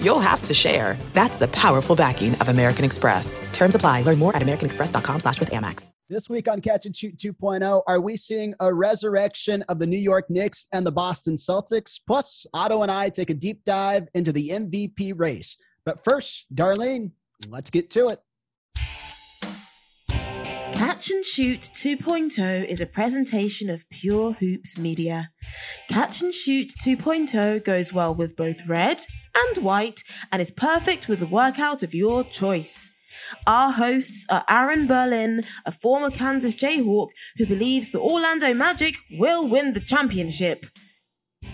you'll have to share. That's the powerful backing of American Express. Terms apply. Learn more at americanexpress.com slash with Amex. This week on Catch and Shoot 2.0, are we seeing a resurrection of the New York Knicks and the Boston Celtics? Plus, Otto and I take a deep dive into the MVP race. But first, Darlene, let's get to it. Catch and Shoot 2.0 is a presentation of Pure Hoops Media. Catch and Shoot 2.0 goes well with both red and white and is perfect with the workout of your choice. Our hosts are Aaron Berlin, a former Kansas Jayhawk who believes the Orlando Magic will win the championship.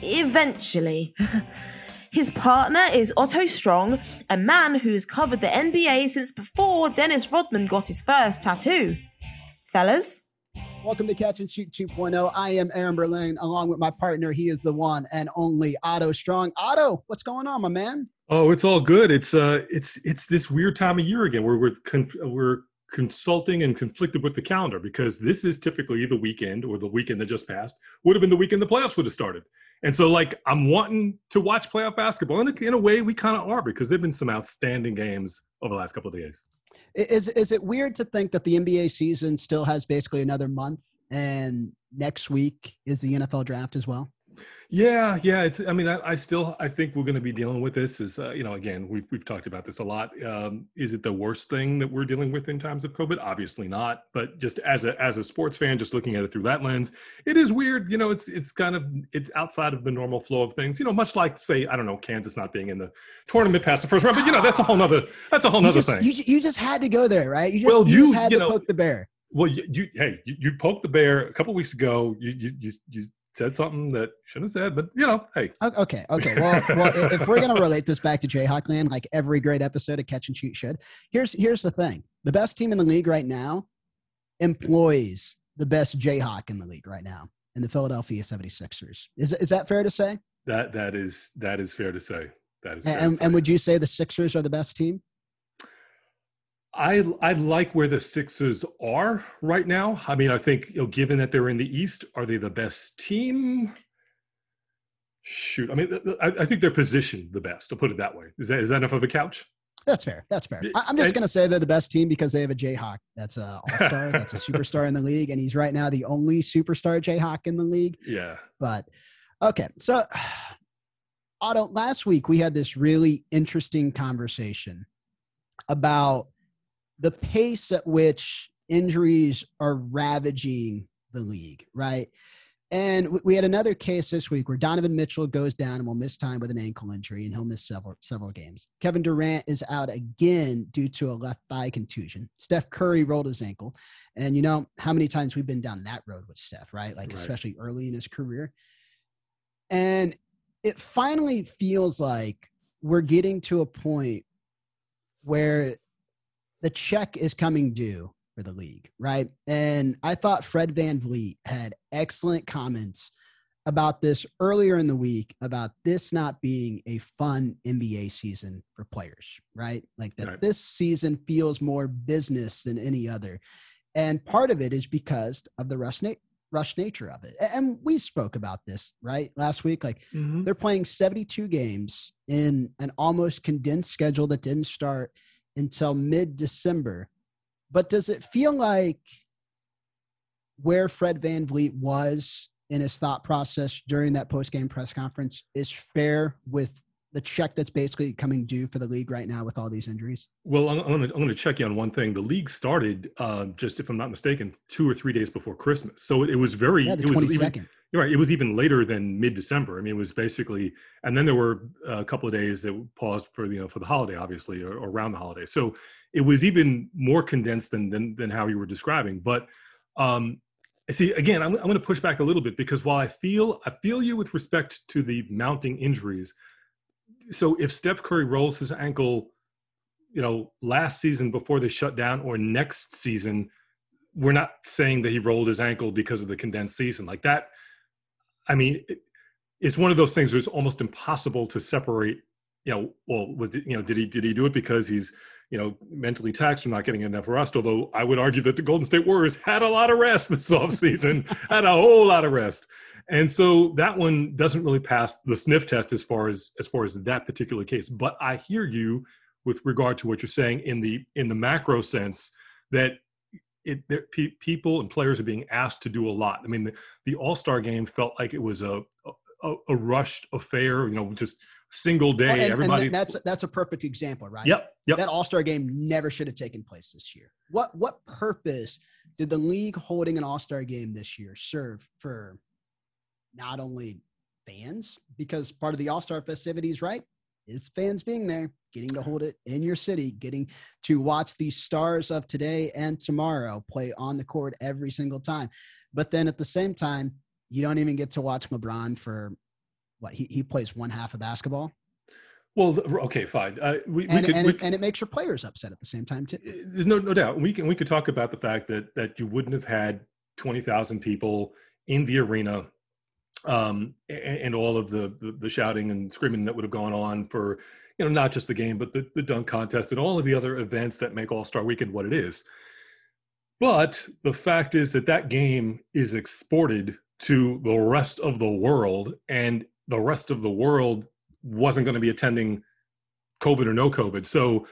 Eventually. His partner is Otto Strong, a man who's covered the NBA since before Dennis Rodman got his first tattoo. Fellas? Welcome to Catch and Shoot 2.0. I am Aaron Berlin, along with my partner. He is the one and only Otto Strong. Otto, what's going on, my man? Oh, it's all good. It's uh, it's it's this weird time of year again where we're conf- we're consulting and conflicted with the calendar because this is typically the weekend or the weekend that just passed would have been the weekend the playoffs would have started. And so, like, I'm wanting to watch playoff basketball, and in a way, we kind of are because there've been some outstanding games over the last couple of days. Is is it weird to think that the NBA season still has basically another month, and next week is the NFL draft as well? Yeah, yeah. It's. I mean, I, I still. I think we're going to be dealing with this. Is uh, you know, again, we've we've talked about this a lot. Um, is it the worst thing that we're dealing with in times of COVID? Obviously not. But just as a as a sports fan, just looking at it through that lens, it is weird. You know, it's it's kind of it's outside of the normal flow of things. You know, much like say, I don't know, Kansas not being in the tournament past the first round. But you know, that's a whole nother that's a whole nother thing. You, you just had to go there, right? You just, well, you, you just had you to know, poke the bear. Well, you, you hey, you, you poked the bear a couple weeks ago. You you you, you said something that shouldn't have said, but you know, hey. Okay, okay. Well, well, if we're gonna relate this back to Jayhawk Land, like every great episode of Catch and Shoot should, here's here's the thing: the best team in the league right now employs the best Jayhawk in the league right now, in the Philadelphia 76ers. Is is that fair to say? That that is that is fair to say. That is. And, and would you say the Sixers are the best team? I I like where the Sixers are right now. I mean, I think you know, given that they're in the East, are they the best team? Shoot, I mean, I, I think they're positioned the best. To put it that way, is that is that enough of a couch? That's fair. That's fair. I, am just going to say they're the best team because they have a Jayhawk. That's a all star. that's a superstar in the league, and he's right now the only superstar Jayhawk in the league. Yeah. But okay, so Otto, last week we had this really interesting conversation about the pace at which injuries are ravaging the league, right? And we had another case this week where Donovan Mitchell goes down and will miss time with an ankle injury, and he'll miss several several games. Kevin Durant is out again due to a left thigh contusion. Steph Curry rolled his ankle, and you know how many times we've been down that road with Steph, right? Like right. especially early in his career. And it finally feels like we're getting to a point where the check is coming due for the league, right? And I thought Fred VanVleet had excellent comments about this earlier in the week about this not being a fun NBA season for players, right? Like that right. this season feels more business than any other. And part of it is because of the rush, na- rush nature of it. And we spoke about this, right? Last week. Like mm-hmm. they're playing 72 games in an almost condensed schedule that didn't start until mid December. But does it feel like where Fred VanVleet was in his thought process during that post game press conference is fair with the check that's basically coming due for the league right now with all these injuries? Well, I'm, I'm going to check you on one thing. The league started, uh, just if I'm not mistaken, two or three days before Christmas. So it, it was very, yeah, the it 22nd. was even, you're right. It was even later than mid-December. I mean, it was basically, and then there were a couple of days that paused for you know for the holiday, obviously, or, or around the holiday. So it was even more condensed than than, than how you were describing. But um, see, again, I'm, I'm going to push back a little bit because while I feel I feel you with respect to the mounting injuries. So if Steph Curry rolls his ankle, you know, last season before they shut down, or next season, we're not saying that he rolled his ankle because of the condensed season like that. I mean, it's one of those things where it's almost impossible to separate. You know, well, was you know, did he did he do it because he's you know mentally taxed from not getting enough rest? Although I would argue that the Golden State Warriors had a lot of rest this offseason, had a whole lot of rest, and so that one doesn't really pass the sniff test as far as as far as that particular case. But I hear you with regard to what you're saying in the in the macro sense that it there, pe- people and players are being asked to do a lot. I mean, the, the All Star game felt like it was a, a, a rushed affair. You know, just single day. Well, and, Everybody. and that's that's a perfect example, right? yep. Yep. That All Star game never should have taken place this year. What what purpose did the league holding an All Star game this year serve for not only fans, because part of the All Star festivities, right, is fans being there, getting to hold it in your city, getting to watch the stars of today and tomorrow play on the court every single time. But then at the same time, you don't even get to watch LeBron for what he, he plays one half of basketball. well, okay, fine. Uh, we, we And, could, and, we it, and it makes your players upset at the same time too. There's no no doubt. We can we could talk about the fact that that you wouldn't have had twenty thousand people in the arena, um, and, and all of the, the the shouting and screaming that would have gone on for you know not just the game but the, the dunk contest and all of the other events that make All Star Weekend what it is. But the fact is that that game is exported to the rest of the world, and the rest of the world wasn't going to be attending COVID or no COVID. So,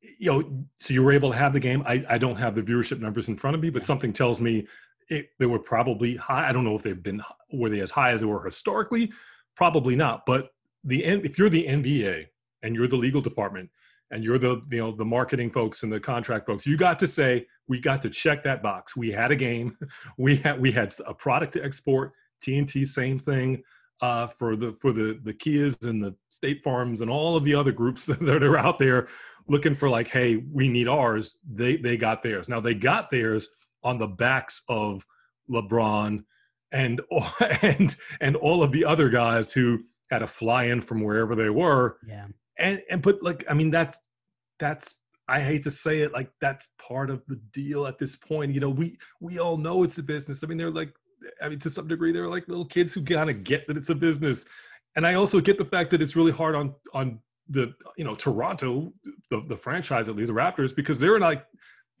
you know, so you were able to have the game. I, I don't have the viewership numbers in front of me, but something tells me it, they were probably high. I don't know if they've been were they as high as they were historically. Probably not. But the if you're the NBA and you're the legal department and you're the you know the marketing folks and the contract folks, you got to say we got to check that box. We had a game. We had we had a product to export. TNT, same thing uh, for the for the the Kias and the State Farms and all of the other groups that are out there looking for like, hey, we need ours. They they got theirs. Now they got theirs on the backs of LeBron and and and all of the other guys who had to fly in from wherever they were. Yeah. And and but like I mean that's that's I hate to say it like that's part of the deal at this point. You know, we we all know it's a business. I mean, they're like I mean, to some degree, they're like little kids who kind of get that it's a business. And I also get the fact that it's really hard on on the you know Toronto, the, the franchise at least, the Raptors, because they're like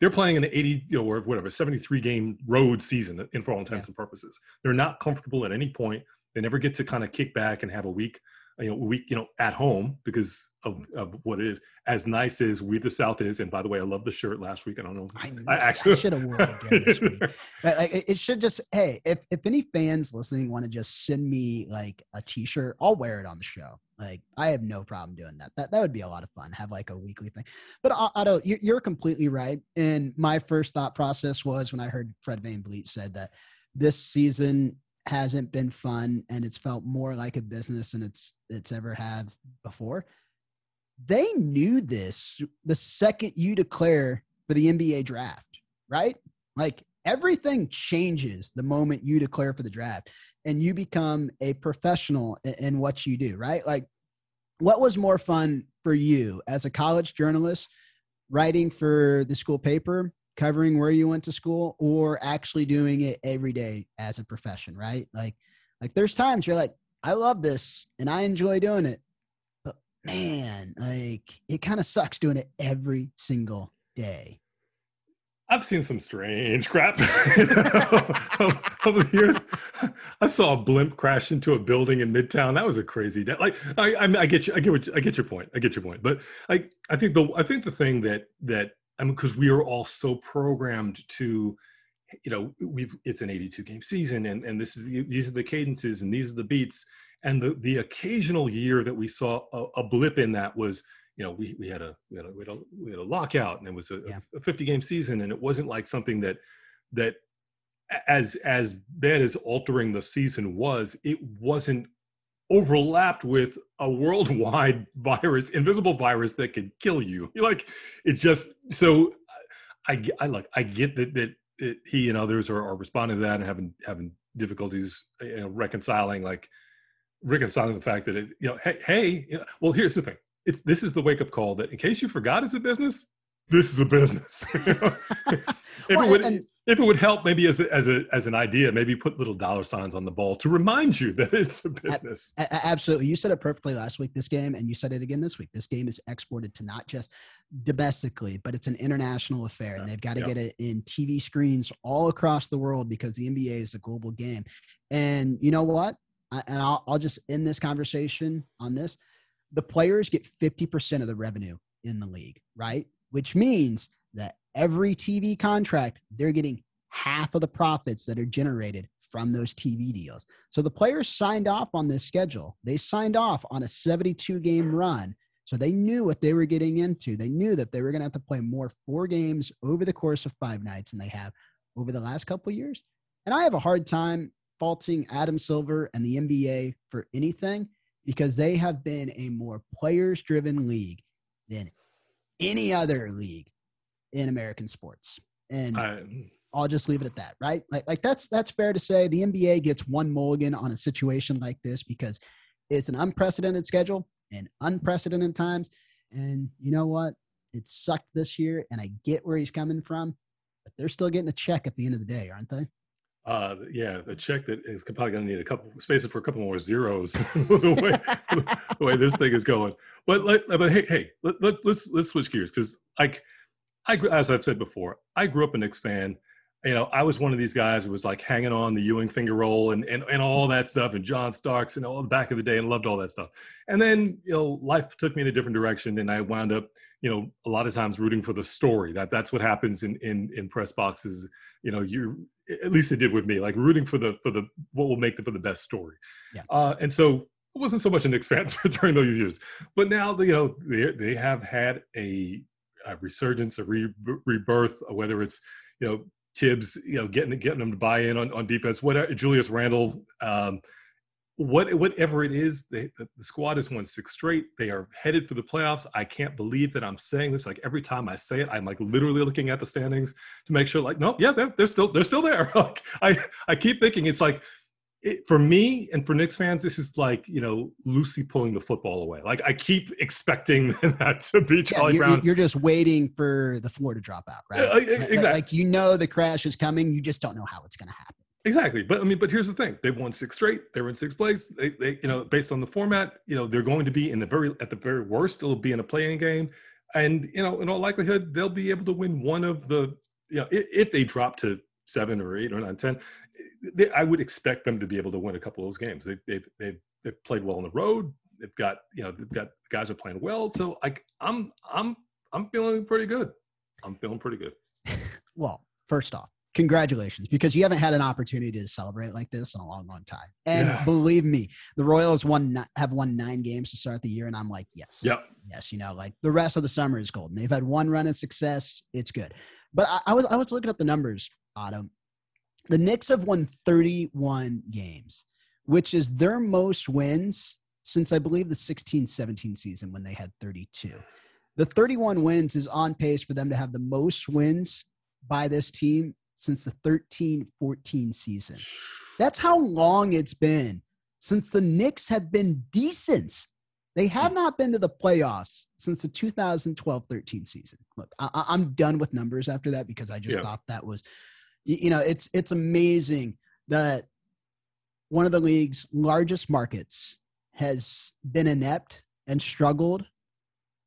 they're playing an 80 you know or whatever 73 game road season in for all intents Yeah. and purposes. They're not comfortable at any point. They never get to kind of kick back and have a week you know week you know at home because of of what it is. As nice as we the South is, and by the way, I love the shirt last week. I don't know. I, I I actually- should have worn it again this week. But like, it it should just hey, if if any fans listening want to just send me like a T-shirt, I'll wear it on the show. Like I have no problem doing that. That that would be a lot of fun. Have like a weekly thing. But Otto, you- you're completely right. And my first thought process was when I heard Fred VanVleet said that this season hasn't been fun and it's felt more like a business than it's it's ever have before. They knew this the second you declare for the NBA draft, right? Like everything changes the moment you declare for the draft and you become a professional in, in what you do, right? Like what was more fun for you as a college journalist writing for the school paper, covering where you went to school or actually doing it every day as a profession, right? Like like there's times you're like I love this and I enjoy doing it. But man, like it kind of sucks doing it every single day. I've seen some strange crap over the years. I saw a blimp crash into a building in Midtown. That was a crazy day. Like I, I, I get you. I get what you, I get your point. I get your point. But I, I think the I think the thing that that I mean because we are all so programmed to, you know, we've it's an 82 game season and and this is these are the cadences and these are the beats and the the occasional year that we saw a, a blip in that was you know, we, we had a we had a, we had a, we had a lockout, and it was a, Yeah. a 50 game season, and it wasn't like something that that as as bad as altering the season was, it wasn't overlapped with a worldwide virus, invisible virus that could kill you. Like it just so I I like I get that that, that he and others are, are responding to that and having having difficulties you know, reconciling like reconciling the fact that it you know hey hey you know, well here's the thing it's this is the wake up call that in case you forgot it's a business this is a business know? Well, Everyone- and, if it would help, maybe as a, as a as an idea, maybe put little dollar signs on the ball to remind you that it's a business. A- a- absolutely, you said it perfectly last week. This game, and you said it again this week. This game is exported to not just domestically, but it's an international affair, and uh, they've got to Yeah. get it in TV screens all across the world because the NBA is a global game. And you know what? I, and I'll, I'll just end this conversation on this. The players get fifty percent of the revenue in the league, right? Which means that every TV contract, they're getting half of the profits that are generated from those TV deals. So the players signed off on this schedule. They signed off on a 72 game run. So they knew what they were getting into. They knew that they were going to have to play more four games over the course of five nights than they have over the last couple years. And I have a hard time faulting Adam Silver and the NBA for anything because they have been a more players driven league than any other league in American sports. And I, I'll just leave it at that, right? Like, like that's that's fair to say. The NBA gets one mulligan on a situation like this because it's an unprecedented schedule and unprecedented times. And you know what? It sucked this year, and I get where he's coming from, but they're still getting a check at the end of the day, aren't they? Uh, yeah, the check that is probably going to need a couple spaces for a couple more zeros the way the way this thing is going. But let, but hey, hey, let, let, let's let's switch gears because like I as I've said before, I grew up a Knicks fan. You know, I was one of these guys who was like hanging on the Ewing finger roll and, and, and all that stuff and John Starks and all the back of the day and loved all that stuff. And then, you know, life took me in a different direction and I wound up, you know, a lot of times rooting for the story. That that's what happens in in, in press boxes. You know, you at least it did with me, like rooting for the for the what will make the for the best story. Yeah. Uh, and so I wasn't so much a Knicks fan during those years, but now you know they they have had a, a resurgence, a re, rebirth, whether it's you know Tibbs, you know getting getting them to buy in on, on defense, whatever Julius Randle. Um, what whatever it is, they, the, the squad has won six straight. They are headed for the playoffs. I can't believe that I'm saying this. Like every time I say it, I'm like literally looking at the standings to make sure. Like, no, yeah, they're, they're still they're still there. like I I keep thinking it's like it, for me and for Knicks fans, this is like you know Lucy pulling the football away. Like I keep expecting that to be Yeah, Charlie you're, Brown. you're just waiting for the floor to drop out, right? Uh, Like- exactly. Like you know the crash is coming, you just don't know how it's going to happen. Exactly, but I mean, but here's the thing: they've won six straight. They're in sixth place. They, they, you know, based on the format, you know, they're going to be in the very, at the very worst, it'll be in a play-in game, and you know, in all likelihood, they'll be able to win one of the, you know, if, if they drop to seven or eight or nine, ten, they, I would expect them to be able to win a couple of those games. They, they've, they've, they've played well on the road. They've got, you know, they've got guys are playing well. So like, I'm, I'm, I'm feeling pretty good. I'm feeling pretty good. Well, first off, congratulations because you haven't had an opportunity to celebrate like this in a long, long time. And Yeah. believe me, the Royals won have won nine games to start the year, and I'm like, yes, Yep. yes. You know, like the rest of the summer is golden. They've had one run of success. It's good. But I, I was I was looking at the numbers, Autumn. The Knicks have won 31 games, which is their most wins since I believe the 16-17 season when they had 32. The 31 wins is on pace for them to have the most wins by this team since the 13 14 season. That's how long it's been since the Knicks have been decent. They have not been to the playoffs since the 2012 13 season. Look, I, I'm done with numbers after that because I just Yeah. thought that was, you, you know, it's it's amazing that one of the league's largest markets has been inept and struggled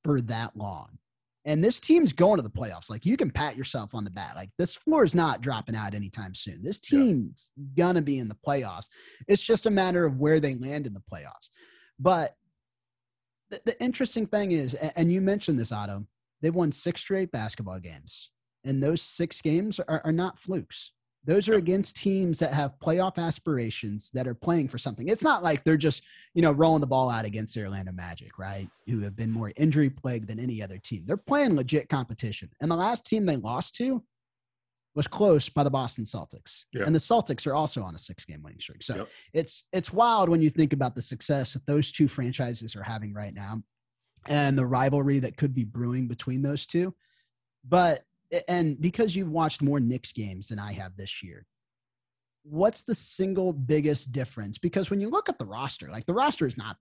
for that long. And this team's going to the playoffs. Like you can pat yourself on the back. Like this floor is not dropping out anytime soon. This Yeah. team's gonna be in the playoffs. It's just a matter of where they land in the playoffs. But the, the interesting thing is, and you mentioned this, Otto, they've won six straight basketball games. And those six games are, are not flukes. Those are against teams that have playoff aspirations that are playing for something. It's not like they're just, you know, rolling the ball out against the Orlando Magic, right? Who have been more injury plagued than any other team. They're playing legit competition. And the last team they lost to was close by the Boston Celtics. Yeah. And the Celtics are also on a six game winning streak. So Yep. it's it's wild when you think about the success that those two franchises are having right now and the rivalry that could be brewing between those two. But and because you've watched more Knicks games than I have this year, what's the single biggest difference? Because when you look at the roster, like the roster is not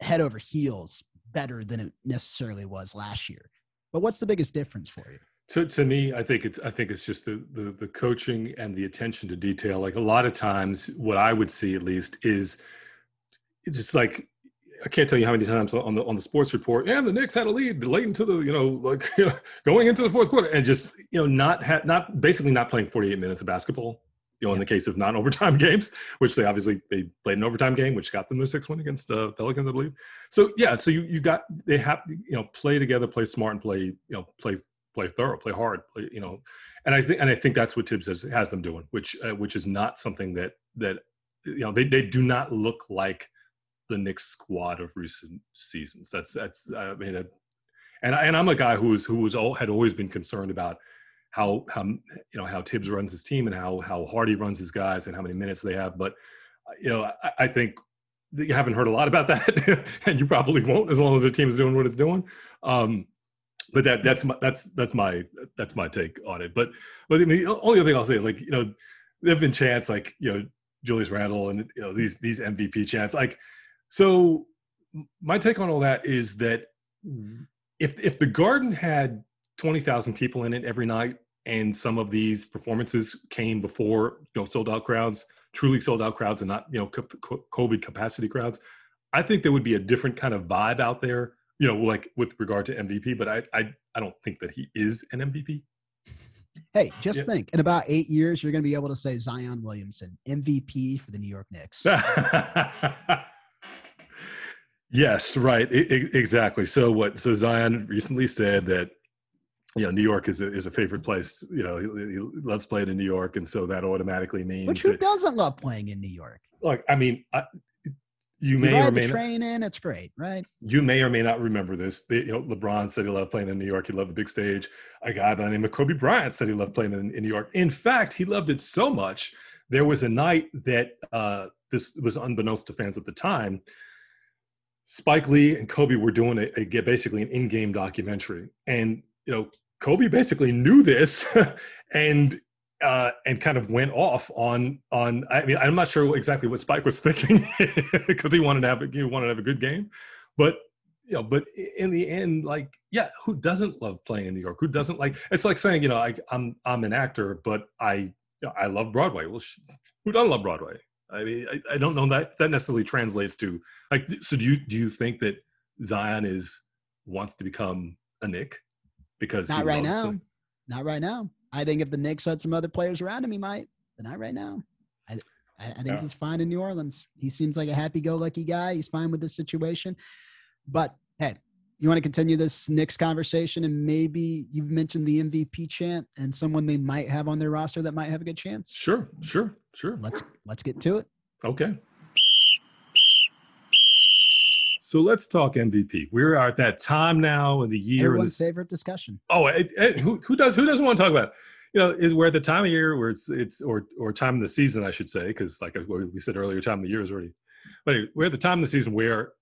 head over heels better than it necessarily was last year. But what's the biggest difference for you? To to me, I think it's I think it's just the, the the coaching and the attention to detail. Like a lot of times, what I would see at least is just like I can't tell you how many times on the on the sports report, and the Knicks had a lead late into the you know like you know, going into the fourth quarter, and just you know not ha- not basically not playing 48 minutes of basketball. You know, in the case of non-overtime games, which they obviously they played an overtime game, which got them their six win against uh, Pelicans, I believe. So yeah, so you you got they have you know play together, play smart, and play you know play play thorough, play hard, play, you know. And I think and I think that's what Tibbs has, has them doing, which uh, which is not something that that you know they they do not look like the Knicks squad of recent seasons. That's that's I mean, uh, and I, and I'm a guy who was who was all, had always been concerned about how how you know how Tibbs runs his team and how how hard he runs his guys and how many minutes they have. But you know, I, I think you haven't heard a lot about that, and you probably won't as long as the team is doing what it's doing. Um, but that that's my that's that's my that's my take on it. But but I mean, the only other thing I'll say, like you know, there've been chants like you know Julius Randle and you know these these MVP chants, like so my take on all that is that if if the Garden had twenty thousand people in it every night, and some of these performances came before you know sold out crowds, truly sold out crowds, and not you know COVID capacity crowds, I think there would be a different kind of vibe out there. You know, like with regard to MVP, but I I, I don't think that he is an MVP. Hey, just yeah. think in about eight years, you're going to be able to say Zion Williamson, MVP for the New York Knicks. Yes, right, I- exactly. So what? So Zion recently said that you know New York is a, is a favorite place. You know, he, he loves playing in New York, and so that automatically means. Which who that, doesn't love playing in New York? Like, I mean, I, you, may or may the train not, in. It's great, right? You may or may not remember this. You know, LeBron said he loved playing in New York. He loved the big stage. A guy by the name of Kobe Bryant said he loved playing in, in New York. In fact, he loved it so much. There was a night that uh, this was unbeknownst to fans at the time Spike Lee and Kobe were doing a, a basically an in-game documentary, and you know Kobe basically knew this, and uh, and kind of went off on on. I mean, I'm not sure exactly what Spike was thinking because he wanted to have a, he wanted to have a good game, but you know, but in the end, like, yeah, who doesn't love playing in New York? Who doesn't like? It's like saying, you know, I, I'm I'm an actor, but I you know, I love Broadway. Well, who doesn't love Broadway? I mean, I, I don't know that that necessarily translates to like. So do you do you think that Zion is wants to become a Knick because not right now, not right now. I think if the Knicks had some other players around him, he might, but not right now. I I, I think yeah. he's fine in New Orleans. He seems like a happy-go-lucky guy. He's fine with this situation. But hey, you want to continue this Knicks conversation and maybe you've mentioned the MVP chant and someone they might have on their roster that might have a good chance? Sure, sure, sure. Let's let's get to it. Okay. So let's talk MVP. We're at that time now in the year. Everyone's favorite discussion. Oh, it, it, who, who does who doesn't want to talk about? It? You know, is we're at the time of year where it's it's or or time of the season, I should say, because like we said earlier, time of the year is already. But anyway, we're at the time of the season where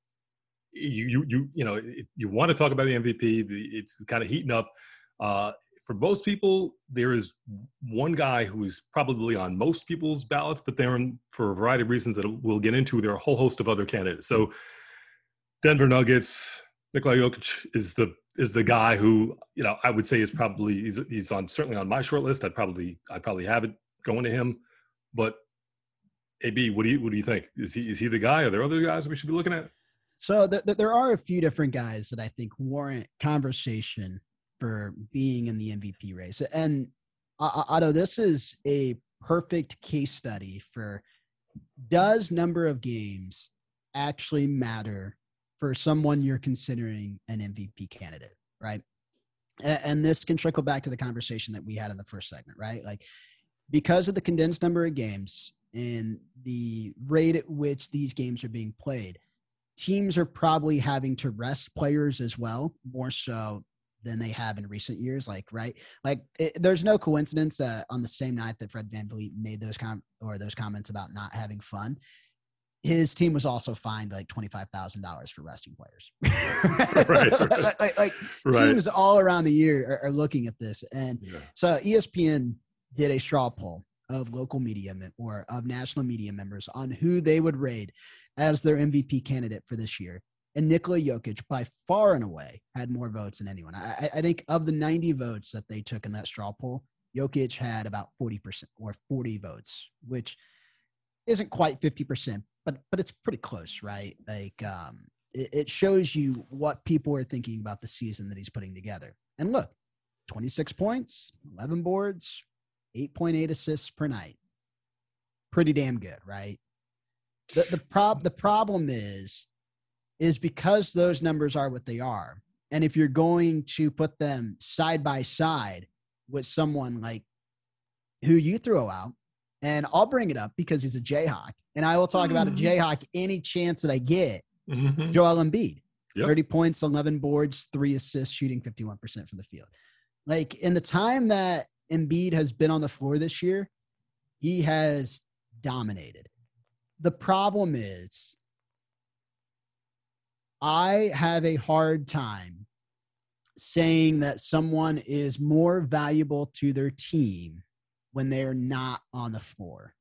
you you you you know you want to talk about the MVP. It's kind of heating up. Uh, for most people, there is one guy who is probably on most people's ballots, but they're in, for a variety of reasons that we'll get into. There are a whole host of other candidates. So, Denver Nuggets, Nikola Jokic is the is the guy who you know I would say is probably he's he's on certainly on my short list. I'd probably I'd probably have it going to him, but AB, what do you what do you think? Is he is he the guy? Are there other guys we should be looking at? So th- th- there are a few different guys that I think warrant conversation for being in the MVP race. And uh, Otto, this is a perfect case study for does number of games actually matter for someone you're considering an MVP candidate, right? And this can trickle back to the conversation that we had in the first segment, right? Like because of the condensed number of games and the rate at which these games are being played, teams are probably having to rest players as well, more so than they have in recent years. Like, right? Like, it, there's no coincidence that on the same night that Fred Van VanVleet made those com- or those comments about not having fun, his team was also fined like twenty five thousand dollars for resting players. right, right. like, like right. teams all around the year are, are looking at this, and yeah. so ESPN did a straw poll of local media or of national media members on who they would rate as their MVP candidate for this year. And Nikola Jokic, by far and away, had more votes than anyone. I, I think of the 90 votes that they took in that straw poll, Jokic had about 40% or 40 votes, which isn't quite 50%, but but it's pretty close, right? Like um, it, it shows you what people are thinking about the season that he's putting together. And look, 26 points, 11 boards, 8.8 assists per night. Pretty damn good, right? The the prob the problem is is because those numbers are what they are. And if you're going to put them side by side with someone like who you throw out, and I'll bring it up because he's a Jayhawk, and I will talk mm-hmm. about a mm-hmm. Jayhawk any chance that I get. Mm-hmm. Joel Embiid, yep. 30 points, 11 boards, three assists, shooting 51% from the field. Like in the time that Embiid has been on the floor this year, he has dominated. The problem is, I have a hard time saying that someone is more valuable to their team when they're not on the floor,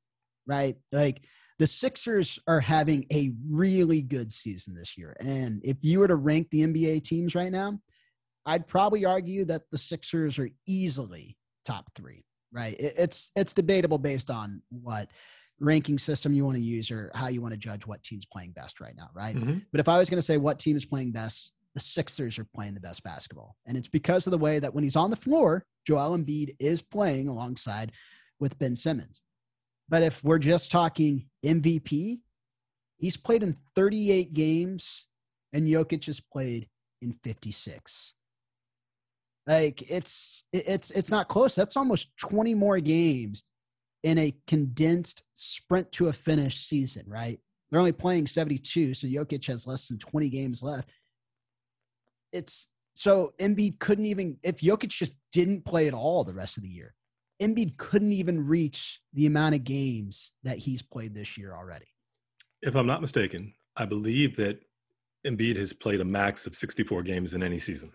right? Like the Sixers are having a really good season this year. And if you were to rank the NBA teams right now, I'd probably argue that the Sixers are easily top three, right? It's it's debatable based on what ranking system you want to use or how you want to judge what team's playing best right now, right? Mm-hmm. But if I was going to say what team is playing best, the Sixers are playing the best basketball. And it's because of the way that when he's on the floor, Joel Embiid is playing alongside with Ben Simmons. But if we're just talking MVP, he's played in 38 games and Jokic has played in 56. Like it's it's it's not close. That's almost 20 more games in a condensed sprint to a finish season, right? They're only playing 72, so Jokic has less than 20 games left. It's so Embiid couldn't even if Jokic just didn't play at all the rest of the year. Embiid couldn't even reach the amount of games that he's played this year already. If I'm not mistaken, I believe that Embiid has played a max of 64 games in any season.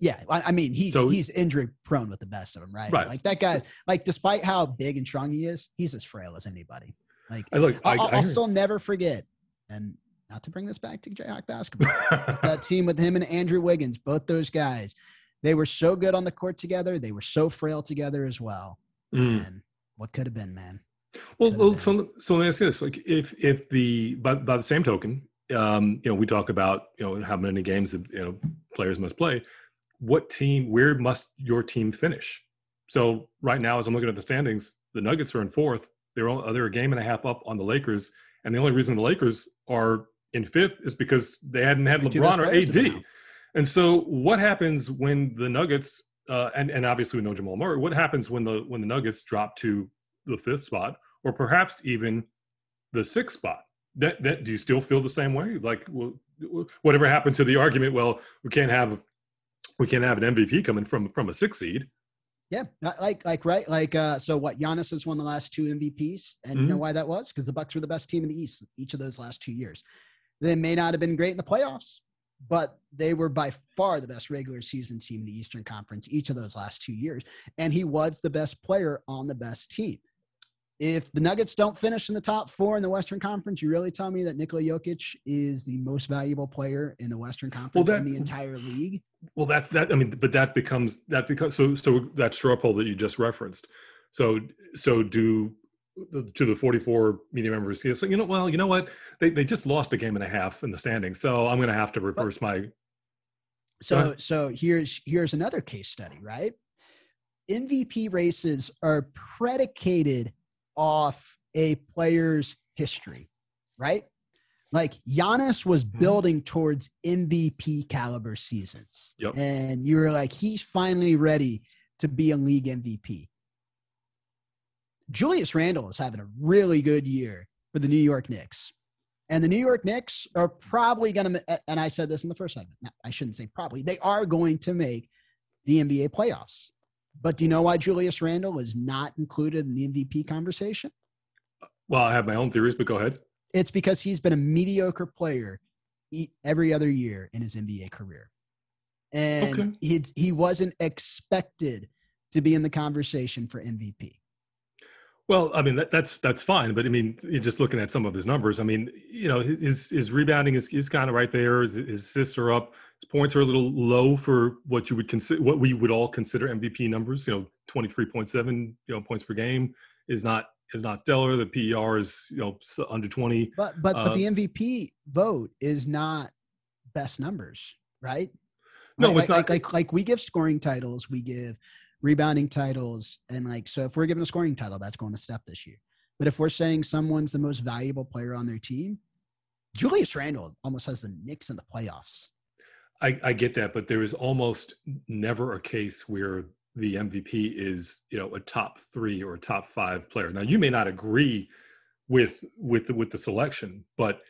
Yeah, I, mean he's so, he's injury prone with the best of them, right? Right. Like that guy, so, like despite how big and strong he is, he's as frail as anybody. Like I look, I, will still never forget, and not to bring this back to Jayhawk basketball, that team with him and Andrew Wiggins, both those guys, they were so good on the court together. They were so frail together as well. Mm. And what could have been, man? Well, well so, so let me ask you this: like, if if the by, by the same token, um, you know, we talk about you know how many games you know players must play. What team? Where must your team finish? So right now, as I'm looking at the standings, the Nuggets are in fourth. They're all, they're a game and a half up on the Lakers, and the only reason the Lakers are in fifth is because they hadn't had LeBron or AD. And so, what happens when the Nuggets uh, and and obviously we know Jamal Murray? What happens when the when the Nuggets drop to the fifth spot, or perhaps even the sixth spot? That that do you still feel the same way? Like well, whatever happened to the argument? Well, we can't have we can't have an MVP coming from from a six seed. Yeah, like like right, like uh so what Giannis has won the last two MVPs, and mm-hmm. you know mm-hmm. why that was? Because the Bucks were the best team in the East each of those last two years. They may not have been great in the playoffs, but they were by far the best regular season team in the Eastern Conference each of those last two years. And he was the best player on the best team. If the Nuggets don't finish in the top four in the Western Conference, you really tell me that Nikola Jokic is the most valuable player in the Western Conference well, that, in the entire league? Well, that's that. I mean, but that becomes that becomes so. So that straw poll that you just referenced. So so do to the 44 media members. So, you know, well, you know what? They, they just lost a game and a half in the standings. So I'm going to have to reverse my. So, so here's, here's another case study, right? MVP races are predicated off a player's history, right? Like Giannis was mm-hmm. building towards MVP caliber seasons. Yep. And you were like, he's finally ready to be a league MVP. Julius Randle is having a really good year for the New York Knicks. And the New York Knicks are probably going to, and I said this in the first segment, I shouldn't say probably, they are going to make the NBA playoffs. But do you know why Julius Randle is not included in the MVP conversation? Well, I have my own theories, but go ahead. It's because he's been a mediocre player every other year in his NBA career. And okay. he, he wasn't expected to be in the conversation for MVP. Well, I mean that, that's that's fine, but I mean, you're just looking at some of his numbers. I mean, you know, his his rebounding is, is kind of right there. His, his assists are up. His points are a little low for what you would consider what we would all consider MVP numbers. You know, twenty three point seven you know points per game is not is not stellar. The PER is you know under twenty. But but Uh, but the MVP vote is not best numbers, right? No, like, it's not- like, like like we give scoring titles, we give rebounding titles, and like so if we're giving a scoring title, that's going to Steph this year. But if we're saying someone's the most valuable player on their team, Julius Randle almost has the Knicks in the playoffs. I, I get that, but there is almost never a case where the MVP is, you know, a top three or a top five player. Now, you may not agree with with the, with the selection, but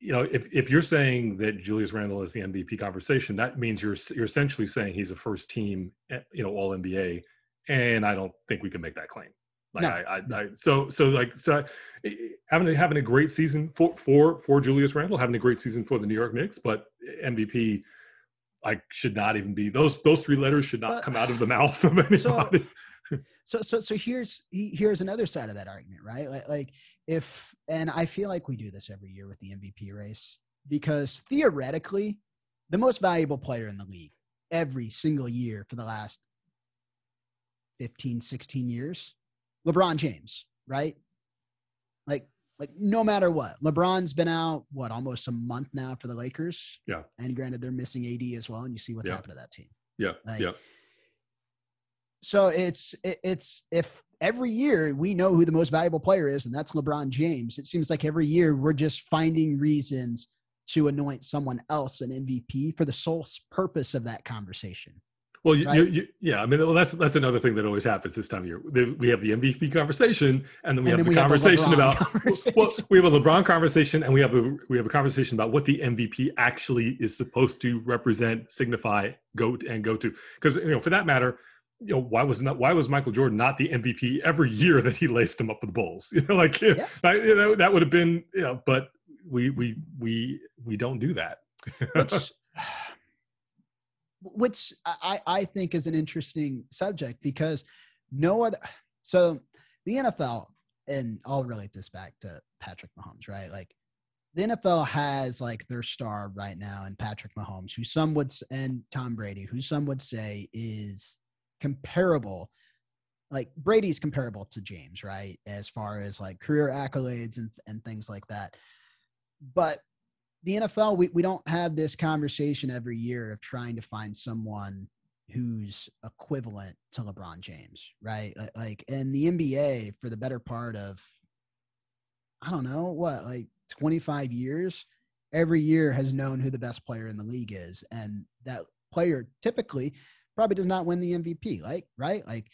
you know, if if you're saying that Julius Randle is the MVP conversation, that means you're you're essentially saying he's a first team, eh, you know, All NBA, and I don't think we can make that claim. Like No, I, I, no. I, so so like so having a, having a great season for for for Julius Randle, having a great season for the New York Knicks, but MVP like should not even be those those three letters should not But- come out of the mouth of anybody. So so so here's here's another side of that argument, right? Like like if and I feel like we do this every year with the MVP race because theoretically, the most valuable player in the league every single year for the last 15, 16 years, LeBron James, right? Like like no matter what, LeBron's been out what almost a month now for the Lakers. Yeah. and granted they're missing AD as well, and you see what's Yeah. happened to that team yeah, Like, yeah. so it's it, it's if every year we know who the most valuable player is and that's lebron james it seems like every year we're just finding reasons to anoint someone else an mvp for the sole purpose of that conversation Well, you, right? you, you, yeah. I mean, well, that's that's another thing that always happens this time of year. We have the MVP conversation, and then we And have then the we have conversation LeBron about conversation. well, we have a LeBron conversation, and we have a we have a conversation about what the MVP actually is supposed to represent, signify, go to, and go to. Because you know, for that matter, you know, why was not why was Michael Jordan not the MVP every year that he laced him up for the Bulls? You know, like Yeah. I- you know that would have been you know, but we we we we don't do that. which which I, I think is an interesting subject because no other so the NFL and I'll relate this back to Patrick Mahomes, right? Like the NFL has like their star right now in Patrick Mahomes, who some would and Tom Brady, who some would say is comparable. Like Brady's comparable to James, right? As far as like career accolades and, and things like that. But the NFL, we, we don't have this conversation every year of trying to find someone who's equivalent to LeBron James, right? Like, in the NBA, for the better part of, I don't know, what, like 25 years, every year has known who the best player in the league is. And that player typically probably does not win the MVP, like, right? Like,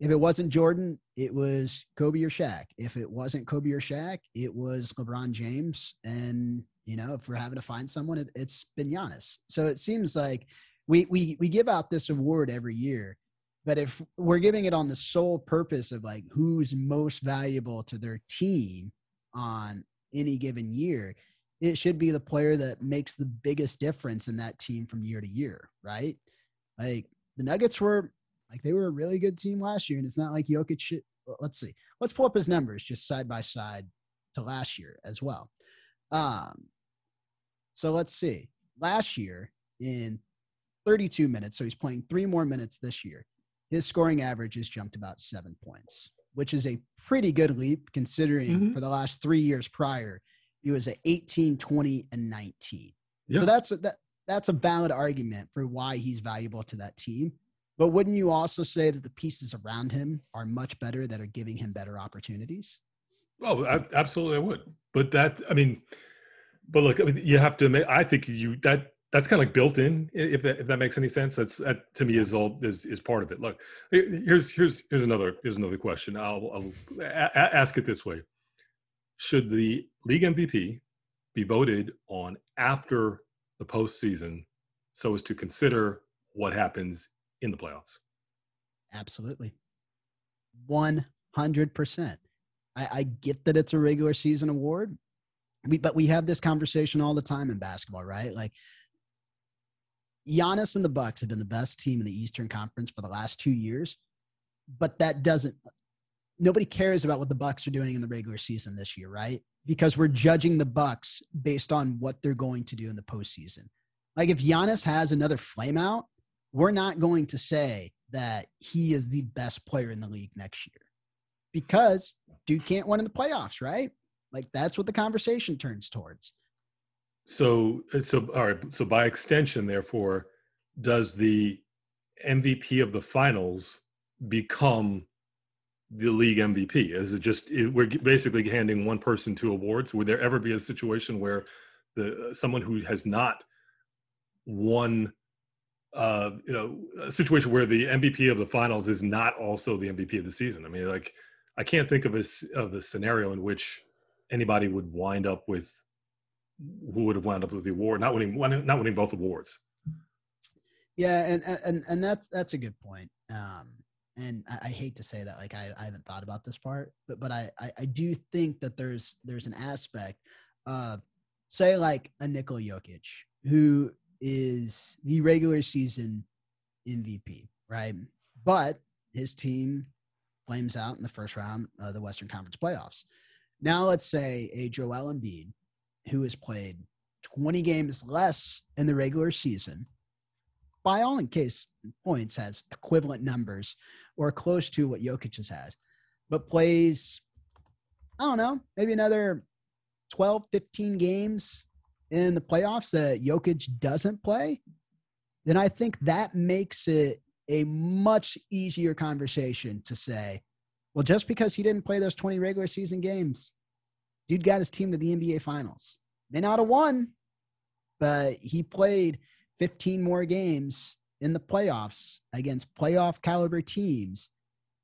if it wasn't Jordan, it was Kobe or Shaq. If it wasn't Kobe or Shaq, it was LeBron James. And you know, if we're having to find someone, it, it's been Giannis. So it seems like we we we give out this award every year, but if we're giving it on the sole purpose of like who's most valuable to their team on any given year, it should be the player that makes the biggest difference in that team from year to year, right? Like the Nuggets were like they were a really good team last year, and it's not like Jokic. Let's see, let's pull up his numbers just side by side to last year as well. Um, so let's see. Last year in 32 minutes, so he's playing three more minutes this year. His scoring average has jumped about seven points, which is a pretty good leap considering Mhm. for the last three years prior, he was at 18, 20, and 19. Yeah. So that's a, that, that's a valid argument for why he's valuable to that team. But wouldn't you also say that the pieces around him are much better that are giving him better opportunities? Oh, I, absolutely, I would. But that, I mean, but look, I mean, you have to admit. I think you that that's kind of like built in. If that if that makes any sense, that's that to me is all is is part of it. Look, here's here's here's another here's another question. I'll, I'll a- ask it this way: Should the league MVP be voted on after the postseason, so as to consider what happens in the playoffs? Absolutely. 100%. I, I get that it's a regular season award, we, but we have this conversation all the time in basketball, right? Like Giannis and the Bucks have been the best team in the Eastern Conference for the last two years, but that doesn't nobody cares about what the Bucks are doing in the regular season this year, right? Because we're judging the Bucks based on what they're going to do in the postseason. Like if Giannis has another flame out, we're not going to say that he is the best player in the league next year because dude can't win in the playoffs, right? Like that's what the conversation turns towards. So, uh, so all right. So, by extension, therefore, does the MVP of the finals become the league MVP? Is it just it, we're basically handing one person two awards? Would there ever be a situation where the someone who has not won, uh, you know, a situation where the MVP of the finals is not also the MVP of the season? I mean, like, I can't think of a of a scenario in which anybody would wind up with who would have wound up with the award, not winning, not winning both awards. Yeah, and and and that's that's a good point. Um, and I, I, hate to say that, like I, I haven't thought about this part, but but I, I I do think that there's there's an aspect of say like a Nikola Jokic who is the regular season MVP, right? But his team flames out in the first round of the Western Conference playoffs. Now let's say a Joel Embiid who has played 20 games less in the regular season, by all in case points has equivalent numbers or close to what Jokic has, but plays, I don't know, maybe another 12, 15 games in the playoffs that Jokic doesn't play, then I think that makes it a much easier conversation to say, well, just because he didn't play those 20 regular season games dude got his team to the NBA Finals. May not have won, but he played 15 more games in the playoffs against playoff caliber teams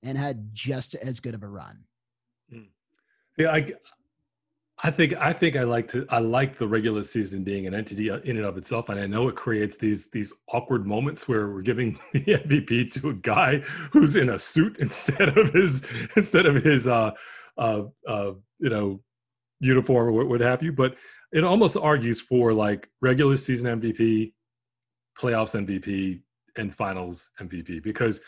and had just as good of a run. Hmm. Yeah, I, I think I think I like to I like the regular season being an entity in and of itself, and I know it creates these these awkward moments where we're giving the MVP to a guy who's in a suit instead of his instead of his uh uh uh you know uniform or what have you. But it almost argues for like regular season MVP, playoffs MVP, and finals MVP because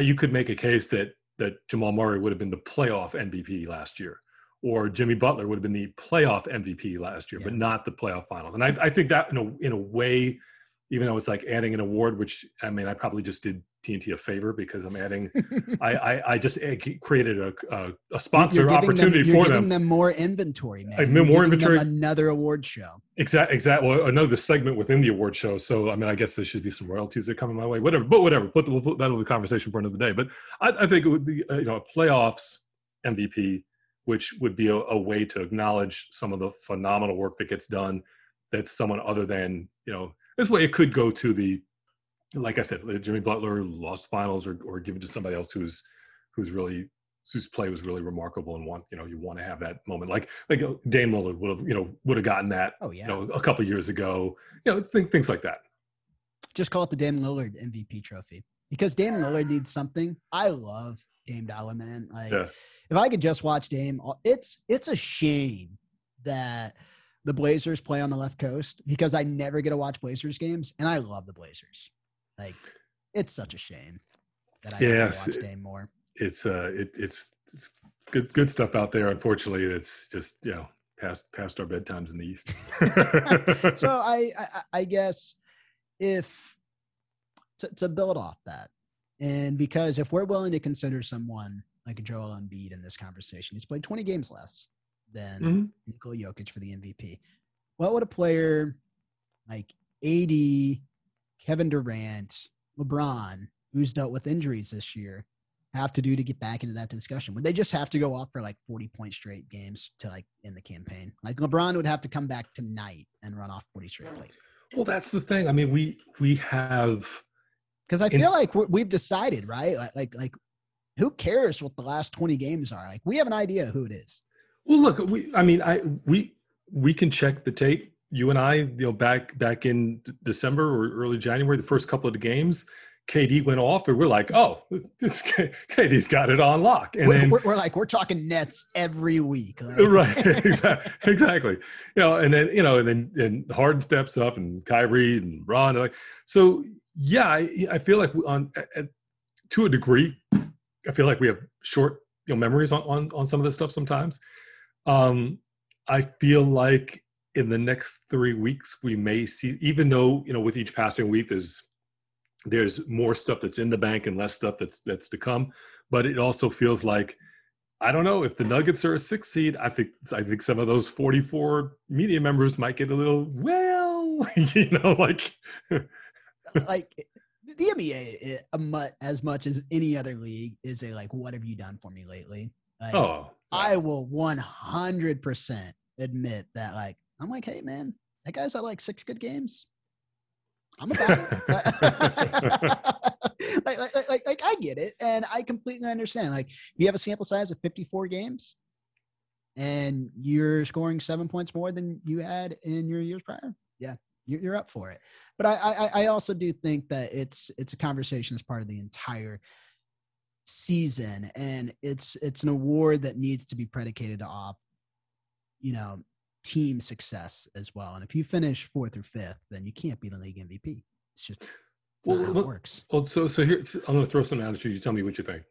you could make a case that that Jamal Murray would have been the playoff MVP last year, or Jimmy Butler would have been the playoff MVP last year, yeah. but not the playoff finals. And I, I think that in a in a way even though it's like adding an award, which I mean, I probably just did TNT a favor because I'm adding, I, I, I just created a, a, a sponsor opportunity them, for them. them more inventory, man. Like, more inventory. another award show. Exactly. Exactly. Well, another segment within the award show. So, I mean, I guess there should be some royalties that come in my way, whatever, but whatever, put the, we'll put that on the conversation for another day. But I, I think it would be, uh, you know, a playoffs MVP, which would be a, a way to acknowledge some of the phenomenal work that gets done that someone other than, you know, this way it could go to the like i said jimmy butler lost finals or, or give it to somebody else who's who's really whose play was really remarkable and want you know you want to have that moment. Like like uh, Dame Lillard would have you know would have gotten that oh yeah. you know, a couple years ago. You know things things like that. Just call it the Dame Lillard MVP trophy because Dame Lillard needs something I love Dame Dollar man like yeah. if I could just watch Dame it's it's a shame that the Blazers play on the left coast because I never get to watch Blazers games, and I love the Blazers. Like, it's such a shame that I yes, watch Dame more. It's uh, it, it's it's good good stuff out there. Unfortunately, it's just you know past past our bedtimes in the East. so I, I I guess if to, to build off that, and because if we're willing to consider someone like Joel Embiid in this conversation, he's played 20 games less than mm-hmm. Nikola Jokic for the MVP. What would a player like AD, Kevin Durant, LeBron, who's dealt with injuries this year, have to do to get back into that discussion? Would they just have to go off for like 40 point straight games to like in the campaign? Like LeBron would have to come back tonight and run off 40 straight plate. Well, that's the thing. I mean, we we have because I feel like we've decided, right? Like, like, like, who cares what the last 20 games are? Like, we have an idea who it is. Well, look, we I mean, I we we can check the tape. You and I, you know, back back in December or early January, the first couple of the games, KD went off, and we're like, oh, this KD's got it on lock. And we're, then we're, we're like, we're talking Nets every week, right? exactly, exactly. You know, and then you know, and then and Harden steps up, and Kyrie and Ron, like so. Yeah, I, I feel like on at, to a degree, I feel like we have short you know memories on on, on some of this stuff sometimes. Um, I feel like in the next three weeks we may see, even though you know with each passing week there's there's more stuff that's in the bank and less stuff that's that's to come, but it also feels like I don't know if the Nuggets are a six seed. I think I think some of those 44 media members might get a little well, you know, like like the NBA eh, as much as any other league is a like what have you done for me lately? Like, oh, yeah. I will 100% admit that like I'm like, hey man, that guy's at like six good games. I'm about it. like, like, like, like, I get it, and I completely understand. Like, you have a sample size of 54 games, and you're scoring seven points more than you had in your years prior. Yeah, you're, you're up for it. But I, I, I also do think that it's it's a conversation as part of the entire season, and it's it's an award that needs to be predicated off, you know, team success as well. And if you finish fourth or fifth, then you can't be the league MVP. It's just it's well, how well, it works. Well, so so here I'm going to throw something out at you. You tell me what you think.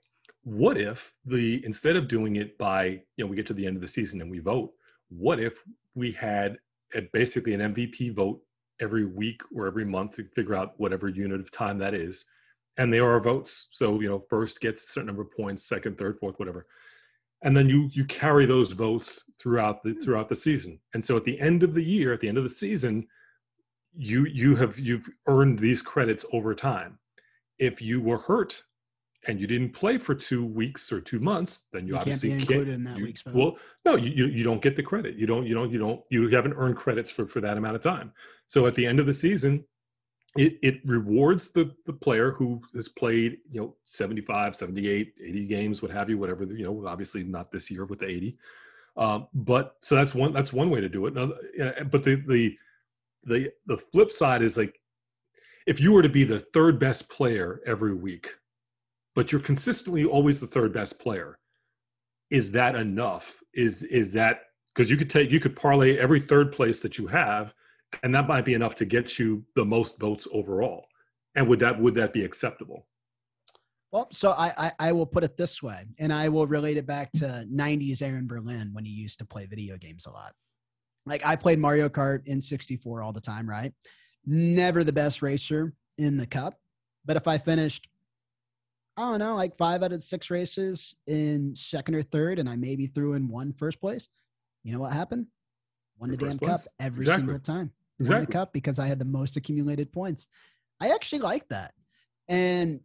What if the instead of doing it by you know we get to the end of the season and we vote? What if we had a, basically an MVP vote every week or every month to figure out whatever unit of time that is, and there are votes. So you know, first gets a certain number of points, second, third, fourth, whatever. And then you you carry those votes throughout the throughout the season. And so at the end of the year at the end of the season you you have you've earned these credits over time. If you were hurt and you didn't play for two weeks or two months then you, you obviously can't be included can't, in that you, week's vote. well no you, you you don't get the credit. You don't you don't you don't you haven't earned credits for for that amount of time. So at the end of the season it, it rewards the, the player who has played you know 75 78 80 games what have you whatever you know obviously not this year with the 80 um, but so that's one that's one way to do it. Now, but the the the the flip side is like if you were to be the third best player every week but you're consistently always the third best player is that enough is is that because you could take you could parlay every third place that you have and that might be enough to get you the most votes overall. And would that would that be acceptable? Well, so I, I, I will put it this way, and I will relate it back to '90s Aaron Berlin when he used to play video games a lot. Like I played Mario Kart in '64 all the time, right? Never the best racer in the cup, but if I finished, I don't know, like five out of six races in second or third, and I maybe threw in one first place, you know what happened? Won the damn place. cup every exactly. single time exactly. won the cup because I had the most accumulated points. I actually like that. And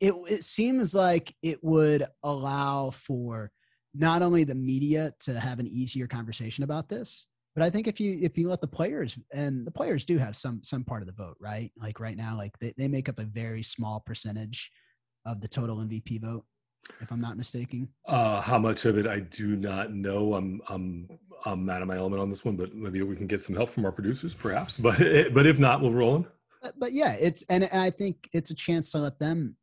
it it seems like it would allow for not only the media to have an easier conversation about this, but I think if you if you let the players and the players do have some some part of the vote, right? Like right now, like they, they make up a very small percentage of the total MVP vote if I'm not mistaken. Uh, how much of it I do not know. I'm I'm I'm out of my element on this one, but maybe we can get some help from our producers, perhaps. But but if not, we'll roll in. But, but yeah, it's and, and I think it's a chance to let them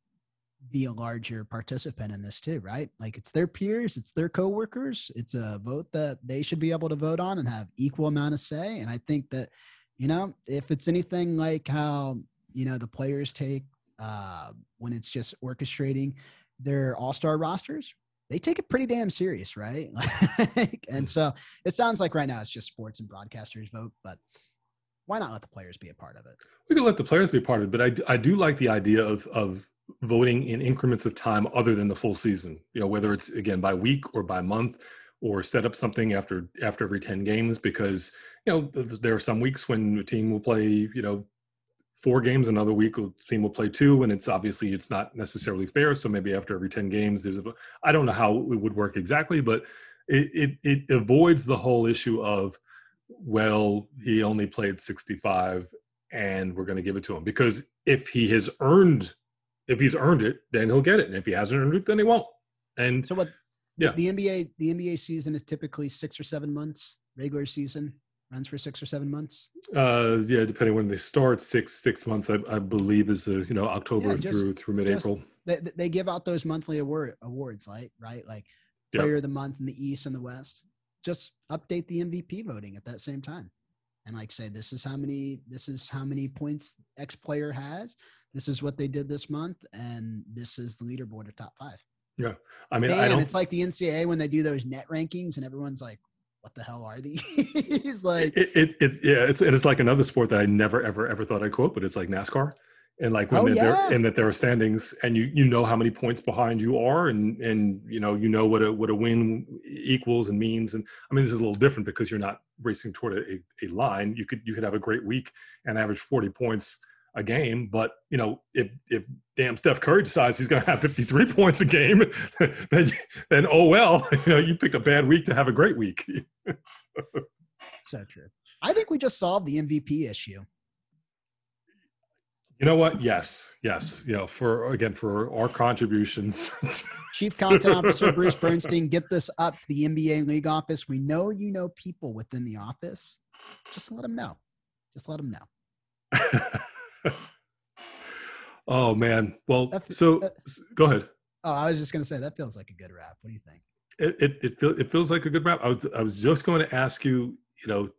be a larger participant in this too, right? Like it's their peers, it's their coworkers. It's a vote that they should be able to vote on and have equal amount of say. And I think that, you know, if it's anything like how you know the players take uh, when it's just orchestrating their all-star rosters they take it pretty damn serious right like, and mm. so it sounds like right now it's just sports and broadcasters vote but why not let the players be a part of it we can let the players be a part of it but i, I do like the idea of of voting in increments of time other than the full season. You know whether it's again by week or by month or set up something after after every 10 games because you know there are some weeks when a team will play you know four games another week a team will play two and it's obviously it's not necessarily fair. So maybe after every 10 games there's a i don't know how it would work exactly but it it, it avoids the whole issue of well he only played 65 and we're going to give it to him because if he has earned if he's earned it then he'll get it and if he hasn't earned it then he won't and so what yeah the nba the nba season is typically six or seven months regular season runs for six or seven months. Uh, yeah, depending when they start, six six months, I, I believe, is the you know October yeah, just, through through mid April. They, they give out those monthly award awards, like right, like Player of the Month in the East and the West. Just update the MVP voting at that same time, and like say this is how many this is how many points X player has. This is what they did this month, and this is the leaderboard of top 5 Yeah, I mean, Man, I don't. it's like the NCAA when they do those net rankings, and everyone's like, "What the hell are these?" like, it, it, it, yeah, it's it's like another sport that I never ever ever thought I'd quote, but it's like NASCAR, and like when Oh, they're, yeah. there and that there are standings, and you you know how many points behind you are, and and you know you know what a what a win equals and means, and I mean this is a little different because you're not racing toward a, a, a line. You could you could have a great week and average forty points a game, but you know if if damn Steph Curry decides he's going to have 53 points a game, then then oh well, you know you picked a bad week to have a great week. so true. I think we just solved the MVP issue. You know what? Yes, yes. You know, for again for our contributions. Chief Content Officer Bruce Bernstein, get this up to the NBA League office. We know you know people within the office. Just let them know. Just let them know. Oh man. Well, That- so that- go ahead. Oh, I was just gonna say that feels like a good wrap. What do you think? It it it, feel, it feels like a good wrap. I was I was just going to ask you. You know,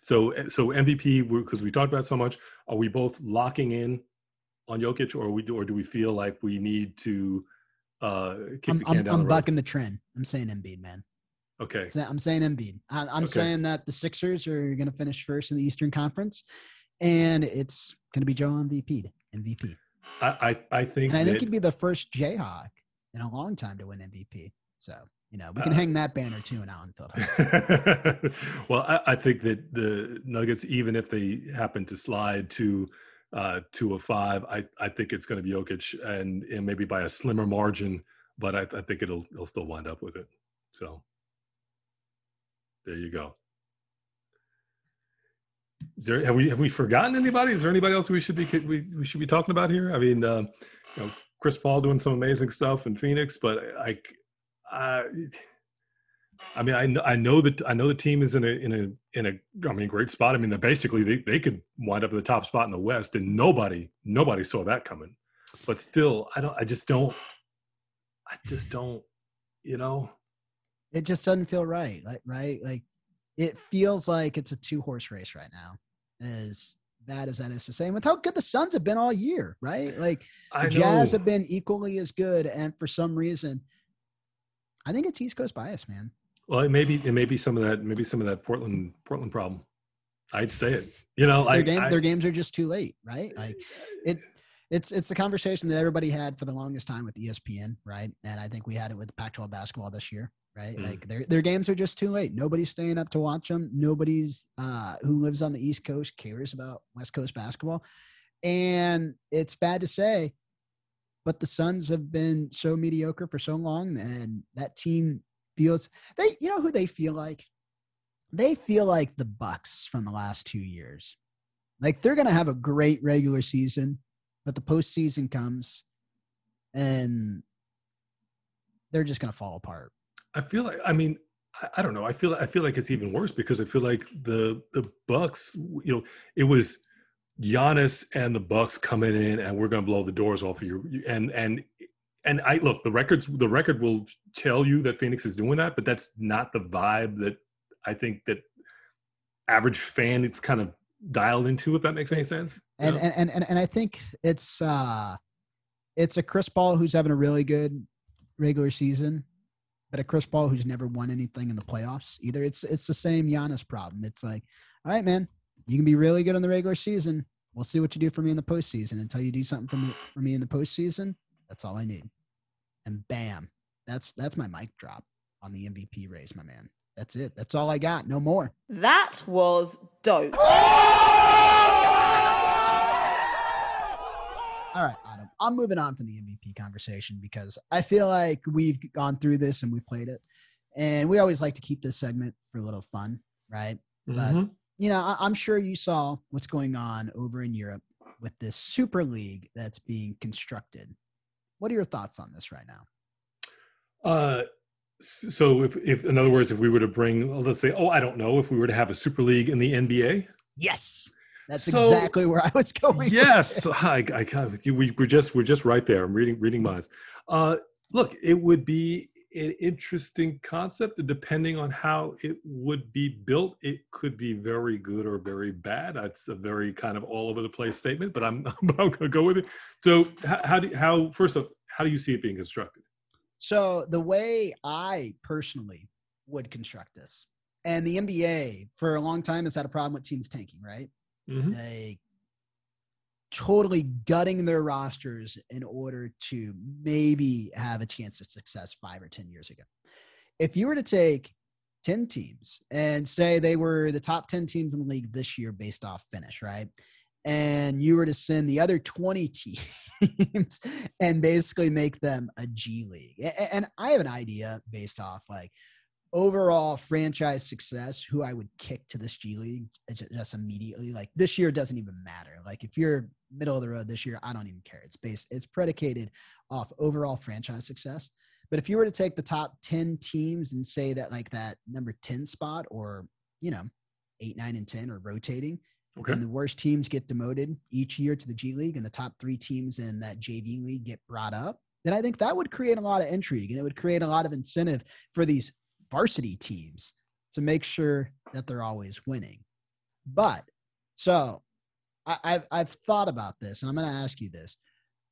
so so MVP because we talked about it so much. Are we both locking in on Jokic, or we do, or do we feel like we need to uh kick I'm, the can I'm, down I'm the road? bucking the trend. I'm saying Embiid, man. Okay. I'm saying Embiid. I- I'm Okay. saying that the Sixers are going to finish first in the Eastern Conference, and it's going to be Joe MVP. MVP. I I, I think And I think that- he'd be the first Jayhawk in a long time to win MVP. So, you know, we can Uh, hang that banner too in Allen Fieldhouse. well, I, I think that the Nuggets, even if they happen to slide to uh, to a five, I, I think it's going to be Jokic, and, and maybe by a slimmer margin, but I, I think it'll it'll still wind up with it. So there you go. Is there have we have we forgotten anybody? Is there anybody else we should be we, we should be talking about here? I mean, uh, you know, Chris Paul doing some amazing stuff in Phoenix, but I, I, I mean, I know, I know that I know the team is in a in a in a I mean great spot. I mean, they're basically they, they could wind up in the top spot in the West, and nobody nobody saw that coming. But still, I don't. I just don't. I just don't. You know. it just doesn't feel right. Like, right? Like, it feels like it's a two horse race right now. As bad as that is to say, and with how good the Suns have been all year, right? Like, I the Jazz have been equally as good, and for some reason, I think it's East Coast bias, man. Well, it may be it may be some of that maybe some of that Portland Portland problem. I'd say it. You know, their like game, I- their games are just too late, right? Like it, it's it's the conversation that everybody had for the longest time with ESPN, right? And I think we had it with Pac-12 basketball this year, right? Mhm. Like their their games are just too late. Nobody's staying up to watch them. Nobody's uh, who lives on the East Coast cares about West Coast basketball, and it's bad to say, but the Suns have been so mediocre for so long, and that team feels they you know who they feel like they feel like the bucks from the last two years like they're gonna have a great regular season but the postseason comes and they're just gonna fall apart I feel like I mean I, I don't know. I feel I feel like it's even worse because I feel like the the Bucks, you know, it was Giannis and the Bucks coming in and we're going to blow the doors off of you. And and and I look the records. The record will tell you that Phoenix is doing that, but that's not the vibe that I think that average fan it's kind of dialed into. If that makes any sense. You and know? and, and and and i think it's uh it's a chris paul who's having a really good regular season but a chris paul who's never won anything in the playoffs either. It's it's the same Giannis problem. It's like all right man you can be really good in the regular season. We'll see what you do for me in the postseason. Until you do something for me for me in the postseason that's all i need. And bam that's that's my mic drop on the mvp race my man. That's it. That's all i got. No more. That was dope. All right, Adam. I'm moving on from the MVP conversation because I feel like we've gone through this and we played it, and we always like to keep this segment for a little fun, right? but- Mhm. You know, I- I'm sure you saw what's going on over in Europe with this Super League that's being constructed. What are your thoughts on this right now? Uh, so if, if in other words, if we were to bring, let's say, oh, I don't know, if we were to have a super league in the NBA, Yes, that's So- exactly where I was going. yes. I, I we, we're just, we're just right there. I'm reading, reading minds. Uh, look, it would be an interesting concept, depending on how it would be built, it could be very good or very bad. That's a very kind of all over the place statement, but I'm, I'm going to go with it. So, how, how do, how first off, how do you see it being constructed? So the way I personally would construct this, and the NBA for a long time has had a problem with teams tanking, right? Mhm. They totally gutting their rosters in order to maybe have a chance at success five or 10 years ago. If you were to take 10 teams and say they were the top 10 teams in the league this year based off finish, right? And you were to send the other 20 teams and basically make them a G League. And I have an idea based off like overall franchise success who I would kick to this G League ju- just immediately. Like this year doesn't even matter. Like if you're middle of the road this year, I don't even care. It's based, it's predicated off overall franchise success. But if you were to take the top 10 teams and say that like that number 10 spot or, you know, eight, nine, and 10 are rotating, Okay. and the worst teams get demoted each year to the G League, and the top three teams in that JV league get brought up, then I think that would create a lot of intrigue and it would create a lot of incentive for these varsity teams to make sure that they're always winning. But so I, I've I've thought about this, and I'm going to ask you this: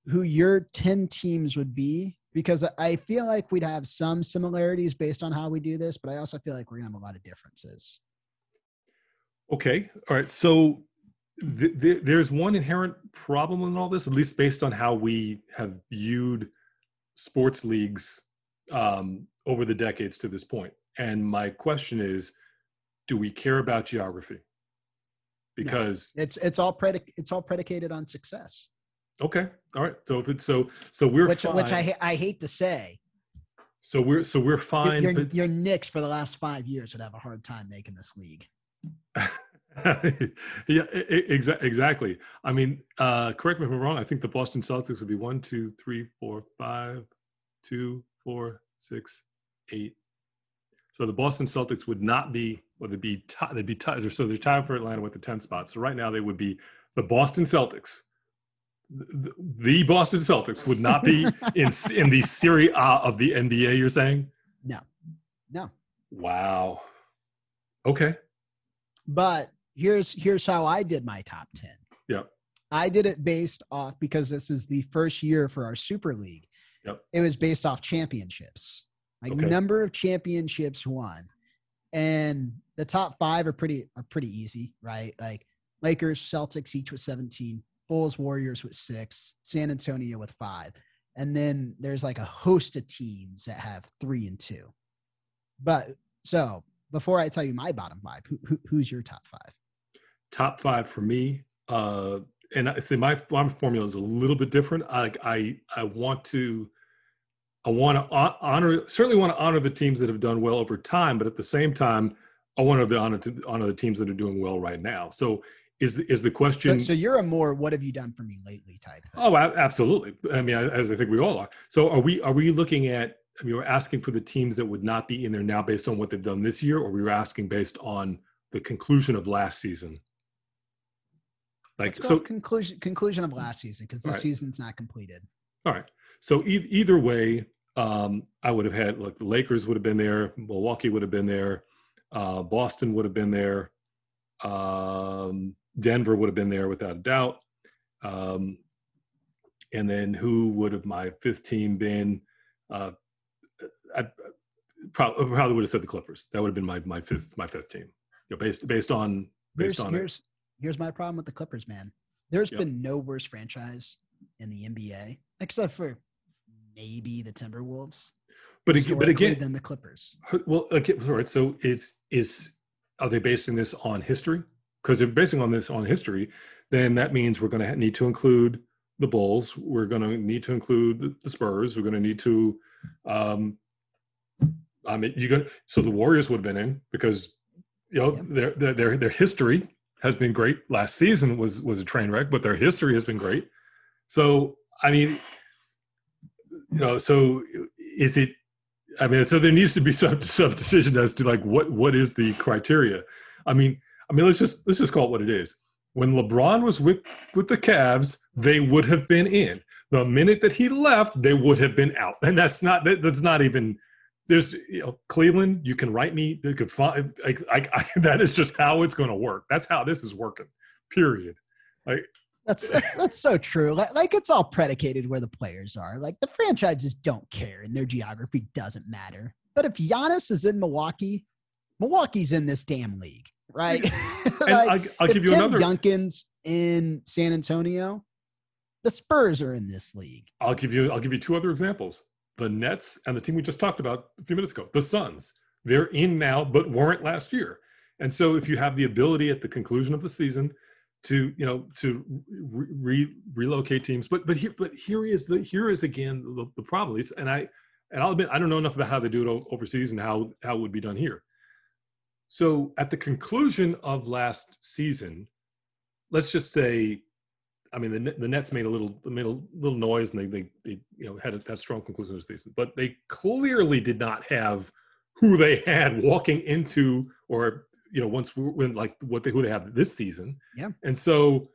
who your ten teams would be? Because I feel like we'd have some similarities based on how we do this, but I also feel like we're going to have a lot of differences. Okay. All right. So th- th- there's one inherent problem in all this, at least based on how we have viewed sports leagues um, over the decades to this point. And my question is, do we care about geography? Because It's it's all predic- it's all predicated on success, okay, all right. So if it's so, so we're which fine. which I I hate to say. so we're so we're Your, fine. your, but- your Knicks for the last five years would have a hard time making this league. yeah, exa- exactly. I mean, uh, correct me if I'm wrong. I think the Boston Celtics would be one, two, three, four, five, two, four, six, eight. So the Boston Celtics would not be, well, they'd be, ti- they'd be tied. So they're tied for Atlanta with the 10 spot. So right now they would be the Boston Celtics. The, the Boston Celtics would not be in in the Serie A of the NBA. You're saying? No, no. Wow. Okay. But here's here's how I did my top 10. Yeah. I did it based off because this is the first year for our super league. Yep. It was based off championships. Like Okay. number of championships won. And the top 5 are pretty are pretty easy, right? Like Lakers, Celtics each with 17, Bulls, Warriors with 6, San Antonio with 5. And then there's like a host of teams that have 3 and 2. But so, before I tell you my bottom 5, who, who who's your top 5? top five for me. Uh, and I say my, my formula is a little bit different. I, I, I want to, I want to honor, certainly want to honor the teams that have done well over time, but at the same time, I want to honor to honor the teams that are doing well right now. So is the, is the question? so you're a more what have you done for me lately type thing. oh, absolutely. I mean, as I think we all are. So are we, are we looking at, I mean, we're asking for the teams that would not be in there now based on what they've done this year, or we were asking based on the conclusion of last season? Like, so conclusion conclusion of last season because this Right. season's not completed. All right. So e- either way, um, I would have had like the Lakers would have been there, Milwaukee would have been there, uh, Boston would have been there, um, Denver would have been there without a doubt. Um, and then who would have my fifth team been? Uh, I probably, probably would have said the Clippers. That would have been my my fifth my fifth team. You know, based based on based Here's on it. here's here's my problem with the Clippers, man. There's Yep. been no worse franchise in the NBA except for maybe the Timberwolves. But again, but again, than the Clippers. Well, okay, all right. So it's is are they basing this on history? Because if basing on this on history, then that means we're going to need to include the Bulls. We're going to need to include the- the Spurs. We're going to need to. Um, I mean, you going so the Warriors would have been in because you know Yeah. their, their their their history has been great. Last season was was a train wreck, but their history has been great. So I mean, you know, so is it I mean, so there needs to be some some decision as to like what what is the criteria. I mean, I mean, let's just let's just call it what it is. When LeBron was with with the Cavs, they would have been in. The minute that he left, they would have been out, and that's not that, that's not even. There's you know Cleveland. You can write me. You could find like I, I, that is just how it's going to work. That's how this is working. Period. Like That's, that's that's so true. Like, like it's all predicated where the players are. Like the franchises don't care, and their geography doesn't matter. But if Giannis is in Milwaukee, Milwaukee's in this damn league, right? And Like, I'll, I'll if give you Tim another. Duncan's in San Antonio, the Spurs are in this league. I'll give you. I'll give you two other examples. The Nets and the team we just talked about a few minutes ago, the Suns. They're in now, but weren't last year. And so, if you have the ability at the conclusion of the season to, you know, to re- re- relocate teams, but but here, but here is the here is again the, the problem. And I and I'll admit I don't know enough about how they do it overseas and how how it would be done here. So, at the conclusion of last season, let's just say I mean, the the Nets made a little made a little noise, and they they, they you know had a had a strong conclusion of the season, but they clearly did not have who they had walking into or you know once we- when like what they who they have this season. Yeah. And so,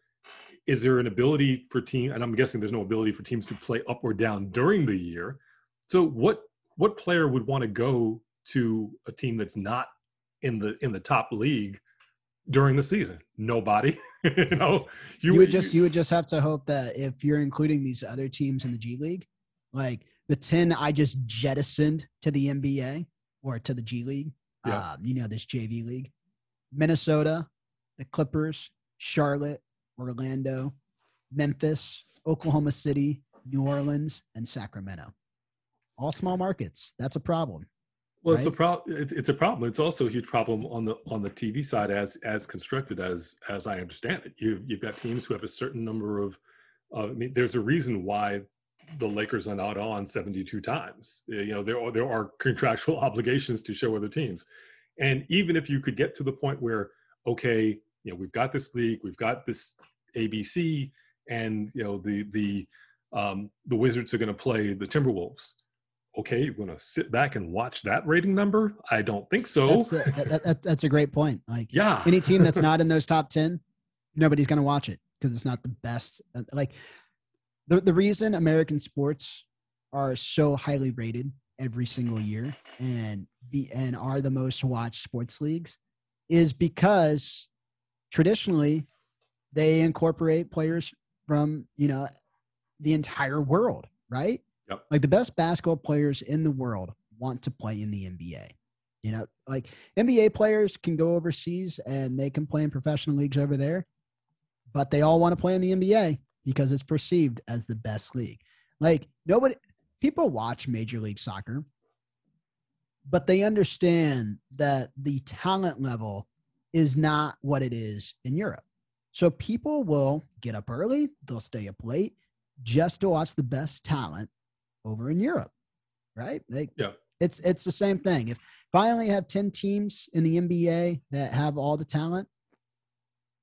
is there an ability for team? And I'm guessing there's no ability for teams to play up or down during the year. So what what player would want to go to a team that's not in the in the top league during the season? Nobody. you know, You, would just you would just have to hope that if you're including these other teams in the G League, like the ten I just jettisoned to the NBA or to the G League, Yeah. um, you know this JV league, Minnesota, the Clippers, Charlotte, Orlando, Memphis, Oklahoma City, New Orleans, and Sacramento. All small markets. That's a problem. Well, it's a problem. It's, it's a problem. It's also a huge problem on the on the TV side, as as constructed as as I understand it. You you've got teams who have a certain number of. Uh, I mean, there's a reason why the Lakers are not on 72 times. You know, there are there are contractual obligations to show other teams, and even if you could get to the point where, okay, you know, we've got this league, we've got this ABC, and you know the the um, the Wizards are going to play the Timberwolves okay, you're going to sit back and watch that rating number? I don't think so. That's a, that, that- that- that's a great point. Like yeah. any team that's not in those top 10 nobody's going to watch it because it's not the best uh, like the, the reason american sports are so highly rated every single year and the and are the most watched sports leagues is because traditionally they incorporate players from you know the entire world right Yep. like the best basketball players in the world want to play in the nba you know like NBA players can go overseas and they can play in professional leagues over there, but they all want to play in the NBA because it's perceived as the best league. Like nobody people watch Major League Soccer, but they understand that the talent level is not what it is in Europe. So people will get up early, they'll stay up late just to watch the best talent over in Europe. Right? Like Yeah. it's it's the same thing. If if I only have 10 teams in the NBA that have all the talent,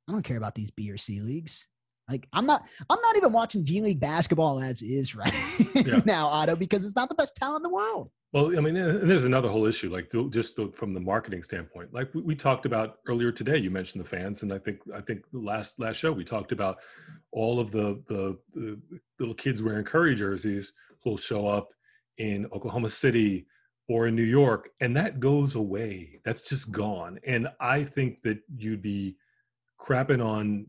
I don't care about these B or C leagues. Like I'm not I'm not even watching G League basketball as is right Yeah. now, Otto, because it's not the best talent in the world. Well, I mean, there's another whole issue, like just the, from the marketing standpoint. Like we, we talked about earlier today, you mentioned the fans, and I think I think the last last show we talked about all of the the, the little kids wearing Curry jerseys who'll show up in Oklahoma City or in New York, and that goes away. That's just gone. And I think that you'd be crapping on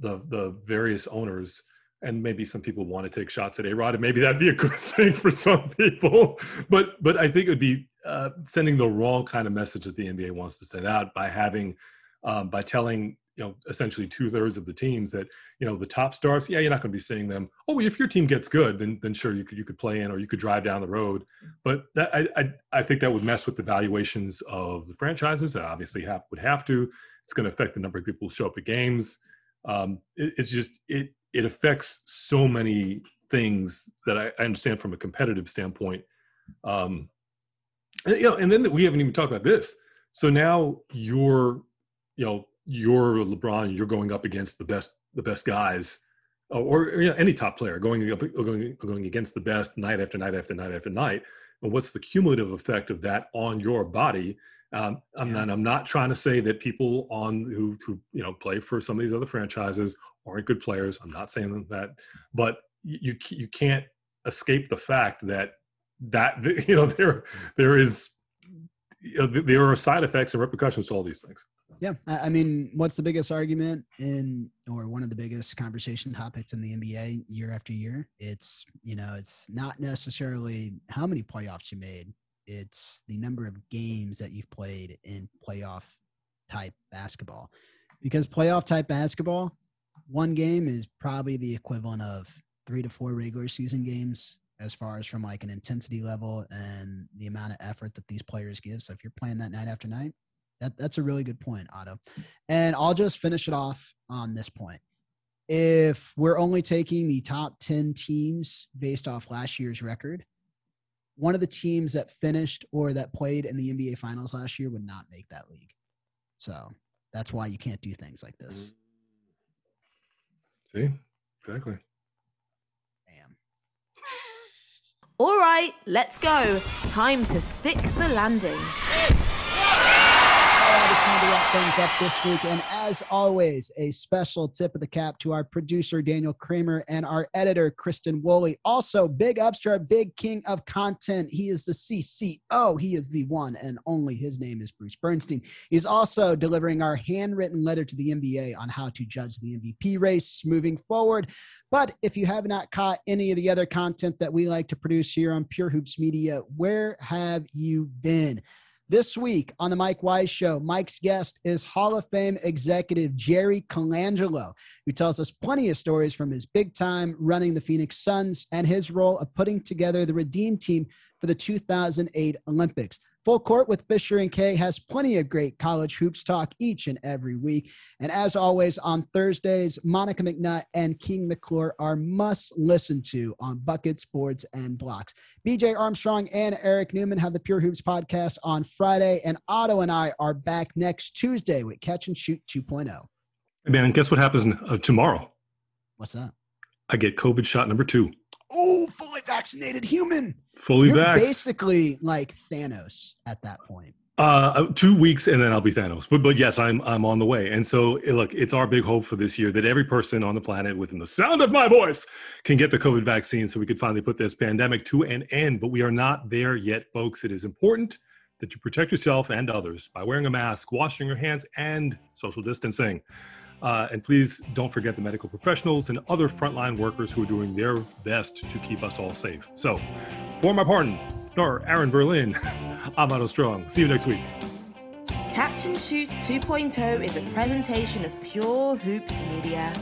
the the various owners and maybe some people want to take shots at A-Rod, and maybe that'd be a good thing for some people. But but I think it would be uh, sending the wrong kind of message that the NBA wants to send out by having um, by telling you know essentially two thirds of the teams that you know the top stars, yeah, you're not going to be seeing them. Oh, if your team gets good, then then sure you could you could play in or you could drive down the road. But that I I, I think that would mess with the valuations of the franchises. That obviously have would have to. It's going to affect the number of people who show up at games. Um, it, it's just it it affects so many things that I, I understand from a competitive standpoint. Um, and, you know, and then we haven't even talked about this. So now you're, you know, you're LeBron. You're going up against the best, the best guys, or, or you know, any top player going up, going going against the best night after night after night after night. And what's the cumulative effect of that on your body? Um, I'm Yeah. not. I'm not trying to say that people on who who you know play for some of these other franchises aren't good players. I'm not saying that, but you you can't escape the fact that that you know there there is you know, there are side effects and repercussions to all these things. Yeah, I mean, what's the biggest argument in, or one of the biggest conversation topics in the NBA year after year? It's you know, it's not necessarily how many playoffs you made; it's the number of games that you've played in playoff type basketball. Because playoff type basketball, one game is probably the equivalent of three to four regular season games as far as from like an intensity level and the amount of effort that these players give. So if you're playing that night after night, that, that's a really good point, Otto. And I'll just finish it off on this point. If we're only taking the top 10 teams based off last year's record, one of the teams that finished or that played in the NBA finals last year would not make that league. So that's why you can't do things like this. See, exactly. Damn. All right, let's go. Time to stick the landing to wrap things up this week. And as always, a special tip of the cap to our producer, Daniel Kramer, and our editor, Kristen Woolley. Also, big ups to our big king of content. He is the CCO. He is the one and only. His name is Bruce Bernstein. He's also delivering our handwritten letter to the NBA on how to judge the MVP race moving forward. But if you have not caught any of the other content that we like to produce here on Pure Hoops Media, where have you been? This week on the Mike Wise Show, Mike's guest is Hall of Fame executive Jerry Colangelo, who tells us plenty of stories from his big time running the Phoenix Suns and his role of putting together the Redeem team for the 2008 Olympics. Full Court with Fisher and Kay has plenty of great college hoops talk each and every week. And as always, on Thursdays, Monica McNutt and King McClure are must listen to on Buckets, Boards, and Blocks. BJ Armstrong and Eric Newman have the Pure Hoops podcast on Friday, and Otto and I are back next Tuesday with Catch and Shoot 2.0. Hey man, guess what happens uh, tomorrow? What's that? I get COVID shot number two. Oh, fully vaccinated human. Fully You're vaxxed. basically like Thanos at that point. Uh, two weeks and then I'll be Thanos. But but yes, I'm I'm on the way. And so look, it's our big hope for this year that every person on the planet within the sound of my voice can get the COVID vaccine, so we could finally put this pandemic to an end. But we are not there yet, folks. It is important that you protect yourself and others by wearing a mask, washing your hands, and social distancing. Uh, and please don't forget the medical professionals and other frontline workers who are doing their best to keep us all safe. So, for my pardon, partner, Aaron Berlin, I'm Otto Strong. See you next week. And Shoot 2.0 is a presentation of Pure Hoops Media.